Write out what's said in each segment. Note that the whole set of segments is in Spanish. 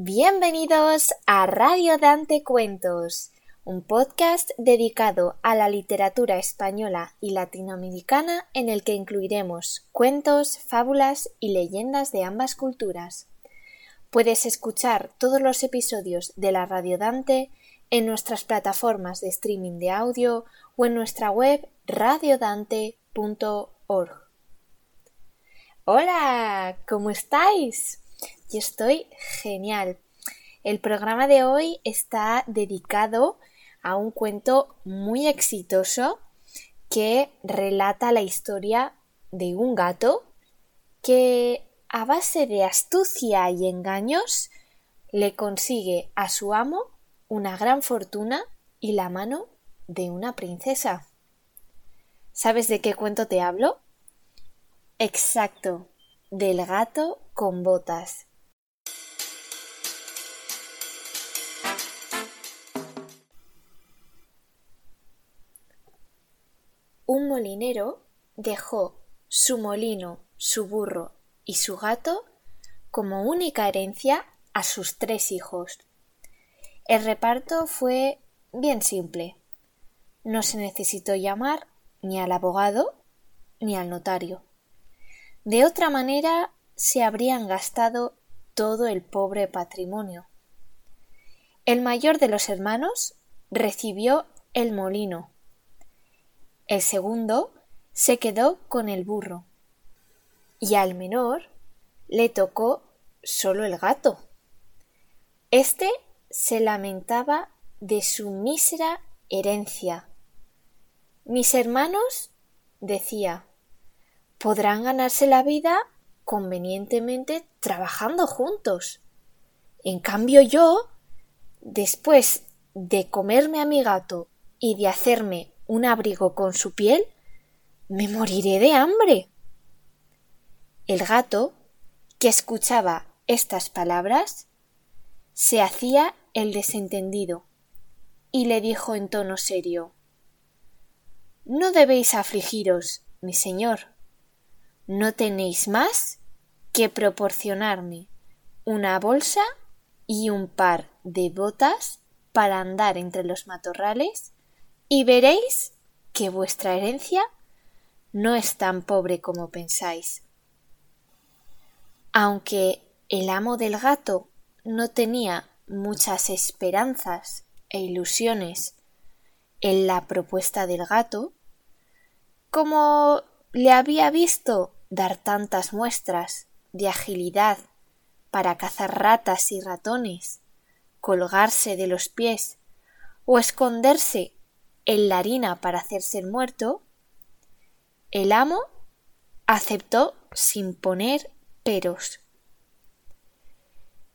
Bienvenidos a Radio Dante Cuentos, un podcast dedicado a la literatura española y latinoamericana en el que incluiremos cuentos, fábulas y leyendas de ambas culturas. Puedes escuchar todos los episodios de la Radio Dante en nuestras plataformas de streaming de audio o en nuestra web radiodante.org. Hola, ¿cómo estáis? Yo estoy genial. El programa de hoy está dedicado a un cuento muy exitoso que relata la historia de un gato que a base de astucia y engaños le consigue a su amo una gran fortuna y la mano de una princesa. ¿Sabes de qué cuento te hablo? Exacto, del gato con botas. Un molinero dejó su molino, su burro y su gato como única herencia a sus tres hijos. El reparto fue bien simple. No se necesitó llamar ni al abogado ni al notario. De otra manera, se habrían gastado todo el pobre patrimonio. El mayor de los hermanos recibió el molino. El segundo se quedó con el burro. Y al menor le tocó solo el gato. Este se lamentaba de su mísera herencia. Mis hermanos, decía, podrán ganarse la vida convenientemente trabajando juntos. En cambio yo, después de comerme a mi gato y de hacerme un abrigo con su piel, me moriré de hambre. El gato, que escuchaba estas palabras, se hacía el desentendido y le dijo en tono serio No debéis afligiros, mi señor no tenéis más que proporcionarme una bolsa y un par de botas para andar entre los matorrales y veréis que vuestra herencia no es tan pobre como pensáis. Aunque el amo del gato no tenía muchas esperanzas e ilusiones en la propuesta del gato, como le había visto dar tantas muestras de agilidad para cazar ratas y ratones, colgarse de los pies o esconderse en la harina para hacerse el muerto, el amo aceptó sin poner peros.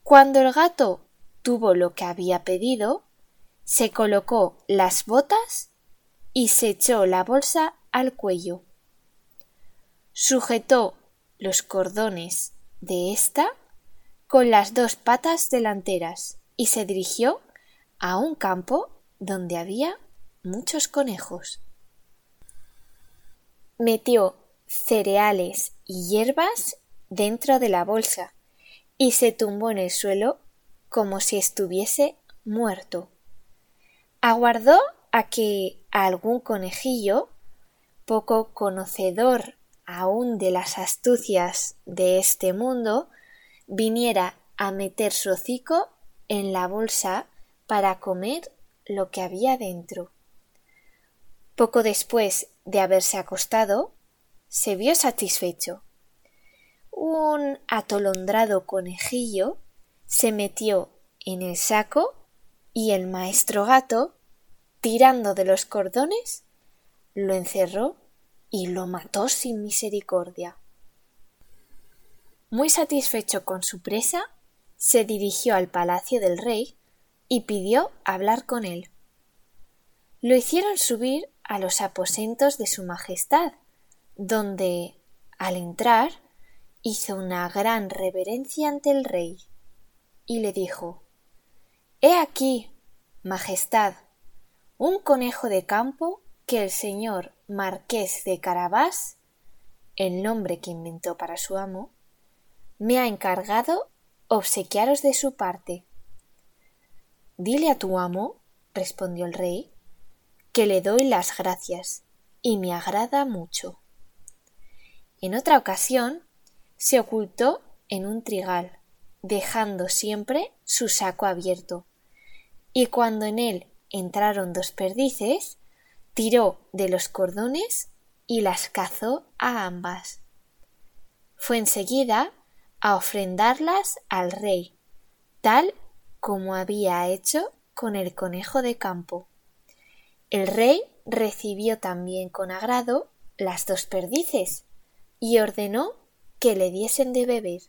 Cuando el gato tuvo lo que había pedido, se colocó las botas y se echó la bolsa al cuello sujetó los cordones de ésta con las dos patas delanteras y se dirigió a un campo donde había muchos conejos. Metió cereales y hierbas dentro de la bolsa y se tumbó en el suelo como si estuviese muerto. Aguardó a que algún conejillo, poco conocedor aún de las astucias de este mundo, viniera a meter su hocico en la bolsa para comer lo que había dentro. Poco después de haberse acostado, se vio satisfecho. Un atolondrado conejillo se metió en el saco y el maestro gato, tirando de los cordones, lo encerró y lo mató sin misericordia. Muy satisfecho con su presa, se dirigió al palacio del rey y pidió hablar con él. Lo hicieron subir a los aposentos de su Majestad, donde, al entrar, hizo una gran reverencia ante el rey y le dijo He aquí, Majestad, un conejo de campo que el señor marqués de Carabás, el nombre que inventó para su amo, me ha encargado obsequiaros de su parte. Dile a tu amo, respondió el rey, que le doy las gracias y me agrada mucho. En otra ocasión se ocultó en un trigal, dejando siempre su saco abierto, y cuando en él entraron dos perdices, tiró de los cordones y las cazó a ambas. Fue enseguida a ofrendarlas al rey, tal como había hecho con el conejo de campo. El rey recibió también con agrado las dos perdices y ordenó que le diesen de beber.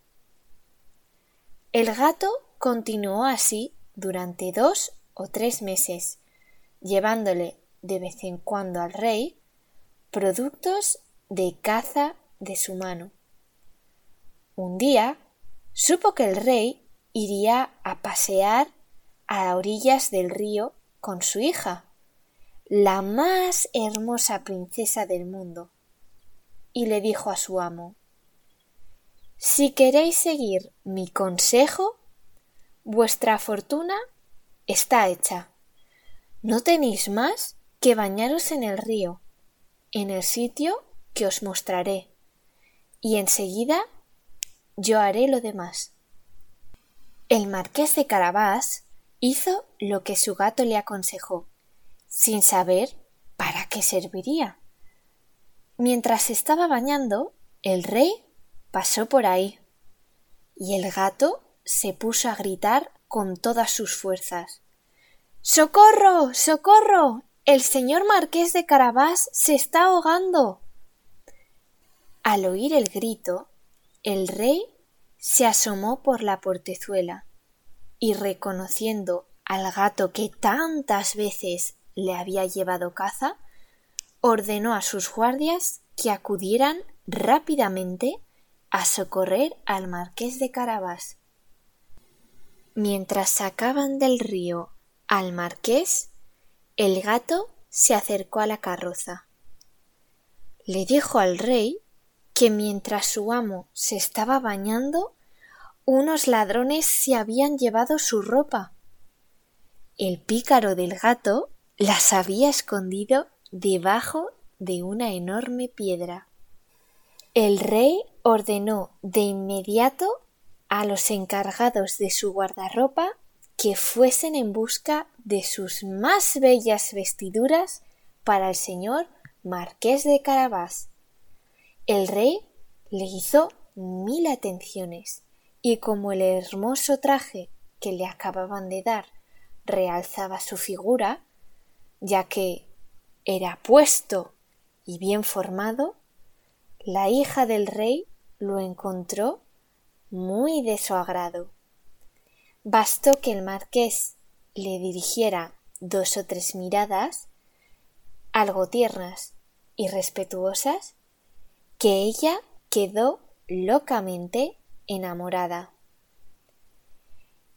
El gato continuó así durante dos o tres meses, llevándole de vez en cuando al rey productos de caza de su mano. Un día supo que el rey iría a pasear a orillas del río con su hija, la más hermosa princesa del mundo, y le dijo a su amo Si queréis seguir mi consejo, vuestra fortuna está hecha. No tenéis más que bañaros en el río, en el sitio que os mostraré, y enseguida yo haré lo demás. El marqués de Carabás hizo lo que su gato le aconsejó, sin saber para qué serviría. Mientras estaba bañando, el rey pasó por ahí, y el gato se puso a gritar con todas sus fuerzas. ¡Socorro! ¡Socorro! El señor marqués de Carabás se está ahogando. Al oír el grito, el rey se asomó por la portezuela y reconociendo al gato que tantas veces le había llevado caza, ordenó a sus guardias que acudieran rápidamente a socorrer al marqués de Carabás. Mientras sacaban del río al marqués, el gato se acercó a la carroza. Le dijo al rey que mientras su amo se estaba bañando, unos ladrones se habían llevado su ropa. El pícaro del gato las había escondido debajo de una enorme piedra. El rey ordenó de inmediato a los encargados de su guardarropa que fuesen en busca de sus más bellas vestiduras para el señor marqués de Carabás. El rey le hizo mil atenciones, y como el hermoso traje que le acababan de dar realzaba su figura, ya que era puesto y bien formado, la hija del rey lo encontró muy de su agrado. Bastó que el marqués le dirigiera dos o tres miradas, algo tiernas y respetuosas, que ella quedó locamente enamorada.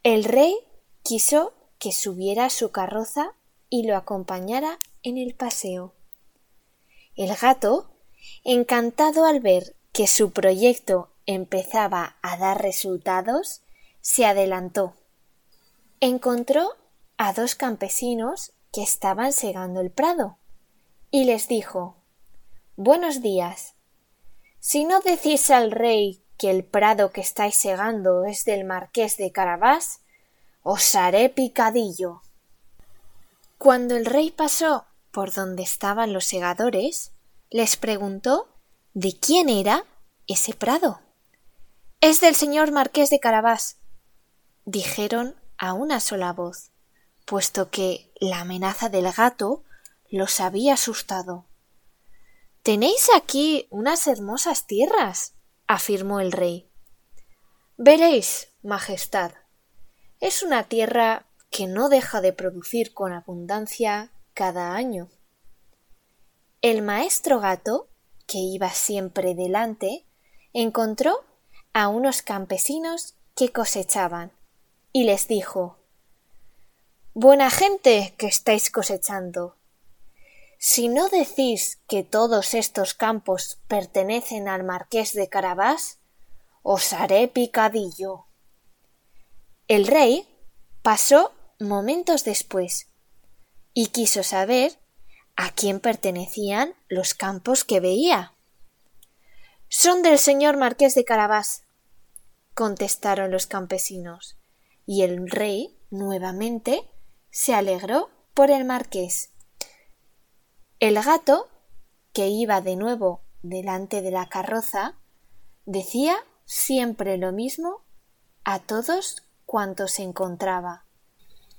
El rey quiso que subiera a su carroza y lo acompañara en el paseo. El gato, encantado al ver que su proyecto empezaba a dar resultados, se adelantó. Encontró a dos campesinos que estaban segando el prado y les dijo Buenos días. Si no decís al rey que el prado que estáis segando es del marqués de Carabás, os haré picadillo. Cuando el rey pasó por donde estaban los segadores, les preguntó de quién era ese prado. Es del señor marqués de Carabás, dijeron a una sola voz, puesto que la amenaza del gato los había asustado. Tenéis aquí unas hermosas tierras, afirmó el rey. Veréis, Majestad. Es una tierra que no deja de producir con abundancia cada año. El maestro gato, que iba siempre delante, encontró a unos campesinos que cosechaban y les dijo Buena gente que estáis cosechando. Si no decís que todos estos campos pertenecen al marqués de Carabás, os haré picadillo. El rey pasó momentos después y quiso saber a quién pertenecían los campos que veía. Son del señor marqués de Carabás, contestaron los campesinos, y el rey nuevamente se alegró por el marqués. El gato, que iba de nuevo delante de la carroza, decía siempre lo mismo a todos cuantos encontraba.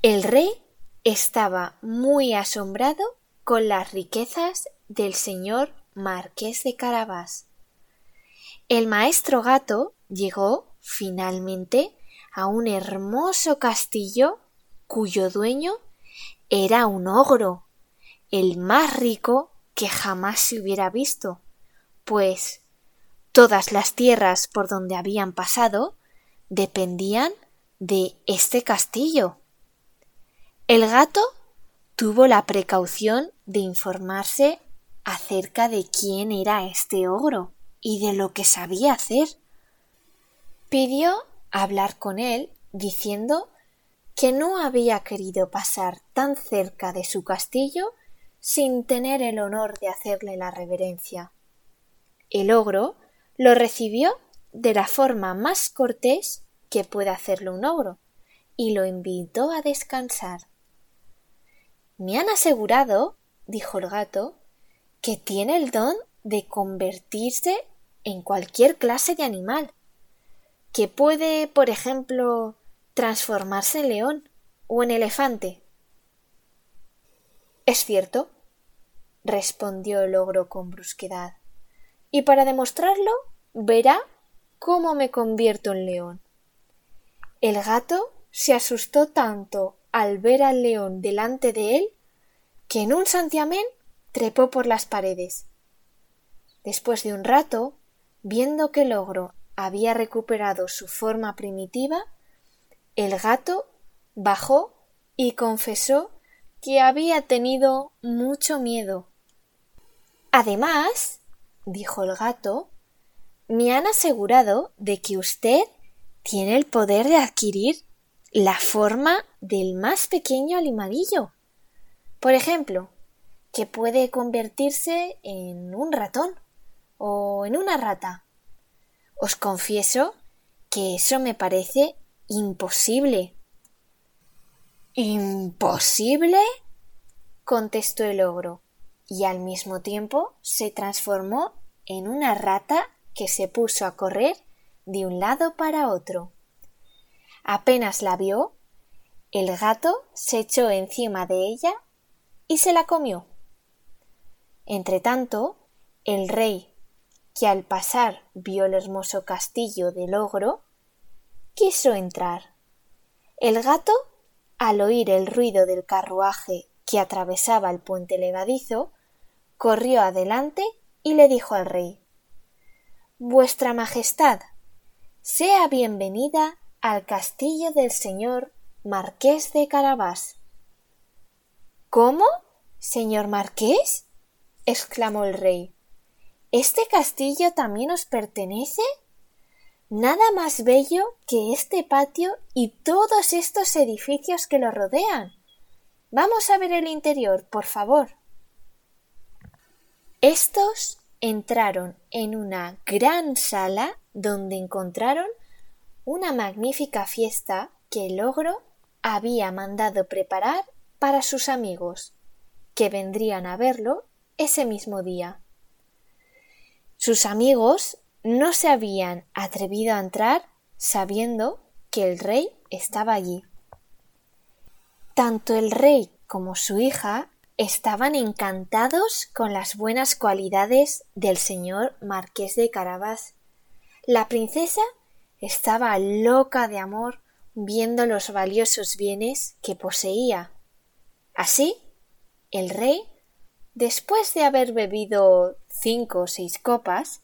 El rey estaba muy asombrado con las riquezas del señor marqués de Carabás. El maestro gato llegó finalmente a un hermoso castillo cuyo dueño era un ogro, el más rico que jamás se hubiera visto, pues todas las tierras por donde habían pasado dependían de este castillo. El gato tuvo la precaución de informarse acerca de quién era este ogro y de lo que sabía hacer. Pidió hablar con él diciendo que no había querido pasar tan cerca de su castillo sin tener el honor de hacerle la reverencia. El ogro lo recibió de la forma más cortés que puede hacerlo un ogro y lo invitó a descansar. Me han asegurado, dijo el gato, que tiene el don de convertirse en cualquier clase de animal, que puede, por ejemplo, transformarse en león o en elefante. Es cierto, respondió el ogro con brusquedad, y para demostrarlo verá cómo me convierto en león. El gato se asustó tanto al ver al león delante de él que en un santiamén trepó por las paredes. Después de un rato, viendo que el ogro había recuperado su forma primitiva, el gato bajó y confesó que había tenido mucho miedo. Además, dijo el gato, me han asegurado de que usted tiene el poder de adquirir la forma del más pequeño animalillo. Por ejemplo, que puede convertirse en un ratón o en una rata. Os confieso que eso me parece imposible. ¿Imposible? contestó el ogro, y al mismo tiempo se transformó en una rata que se puso a correr de un lado para otro. Apenas la vio, el gato se echó encima de ella y se la comió. Entretanto, el rey, que al pasar vio el hermoso castillo del ogro, quiso entrar. El gato, al oír el ruido del carruaje que atravesaba el puente levadizo, corrió adelante y le dijo al rey Vuestra Majestad, sea bienvenida al castillo del señor Marqués de Carabás. ¿Cómo? ¿Señor Marqués? exclamó el rey. ¿Este castillo también os pertenece? Nada más bello que este patio y todos estos edificios que lo rodean. Vamos a ver el interior, por favor. Estos entraron en una gran sala donde encontraron una magnífica fiesta que el ogro había mandado preparar para sus amigos, que vendrían a verlo ese mismo día. Sus amigos no se habían atrevido a entrar sabiendo que el rey estaba allí. Tanto el rey como su hija estaban encantados con las buenas cualidades del señor marqués de Carabás. La princesa estaba loca de amor viendo los valiosos bienes que poseía. Así, el rey Después de haber bebido cinco o seis copas,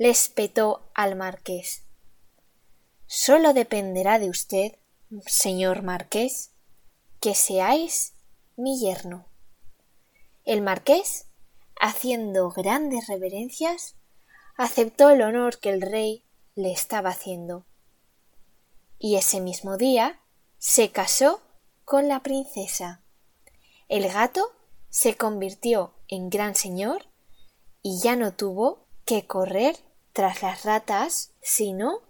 le espetó al marqués. Solo dependerá de usted, señor marqués, que seáis mi yerno. El marqués, haciendo grandes reverencias, aceptó el honor que el rey le estaba haciendo. Y ese mismo día se casó con la princesa. El gato se convirtió en gran señor y ya no tuvo que correr tras las ratas, sino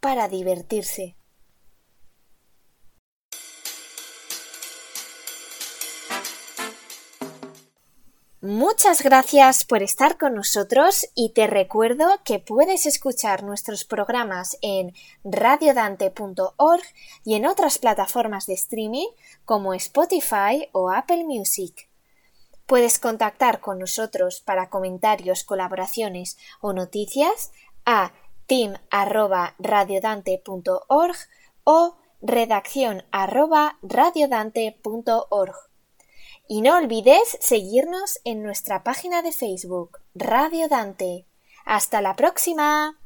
para divertirse. Muchas gracias por estar con nosotros y te recuerdo que puedes escuchar nuestros programas en radiodante.org y en otras plataformas de streaming como Spotify o Apple Music. Puedes contactar con nosotros para comentarios, colaboraciones o noticias a team@radiodante.org o redacción@radiodante.org. Y no olvides seguirnos en nuestra página de Facebook, Radio Dante. ¡Hasta la próxima!